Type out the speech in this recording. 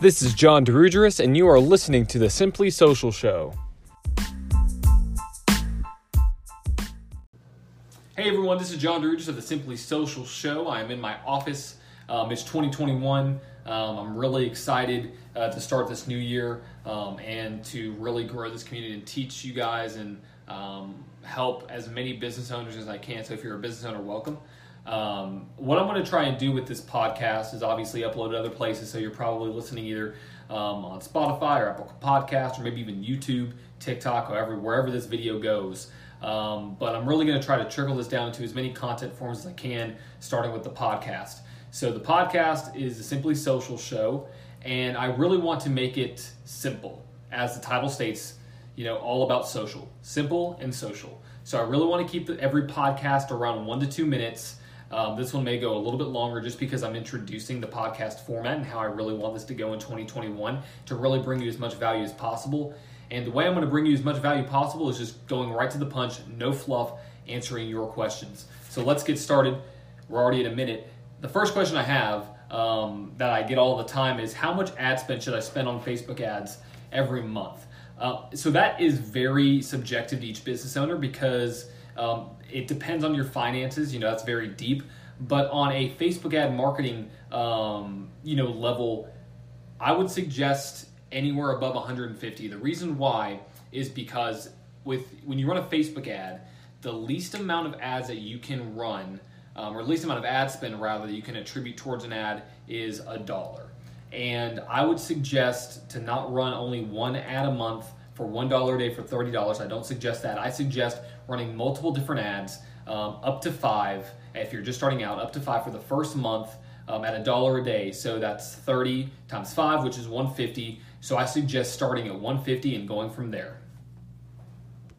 This is John DiRugeris, and you are listening to the Simply Social Show. Hey everyone, this is John DiRugeris of the Simply Social Show. I am in my office. Um, it's 2021. Um, I'm really excited uh, to start this new year um, and to really grow this community and teach you guys and um, help as many business owners as I can. So if you're a business owner, welcome. Um, what I'm going to try and do with this podcast is obviously upload to other places. So you're probably listening either um, on Spotify or Apple Podcast or maybe even YouTube, TikTok, wherever this video goes. Um, but I'm really going to try to trickle this down into as many content forms as I can, starting with the podcast. So the podcast is a Simply Social show, and I really want to make it simple, as the title states. You know, all about social, simple and social. So I really want to keep every podcast around one to two minutes. Um, this one may go a little bit longer just because I'm introducing the podcast format and how I really want this to go in 2021 to really bring you as much value as possible. And the way I'm going to bring you as much value possible is just going right to the punch, no fluff, answering your questions. So let's get started. We're already at a minute. The first question I have um, that I get all the time is how much ad spend should I spend on Facebook ads every month? Uh, so that is very subjective to each business owner because um, it depends on your finances. You know, that's very deep. But on a Facebook ad marketing, um, you know, level, I would suggest anywhere above 150. The reason why is because with when you run a Facebook ad, the least amount of ads that you can run um, or least amount of ad spend rather that you can attribute towards an ad is a dollar. And I would suggest to not run only one ad a month for one dollar a day for thirty dollars. I don't suggest that. I suggest running multiple different ads, um, up to five if you're just starting out, up to five for the first month um, at a dollar a day. So that's thirty times five, which is one fifty. So I suggest starting at one fifty and going from there.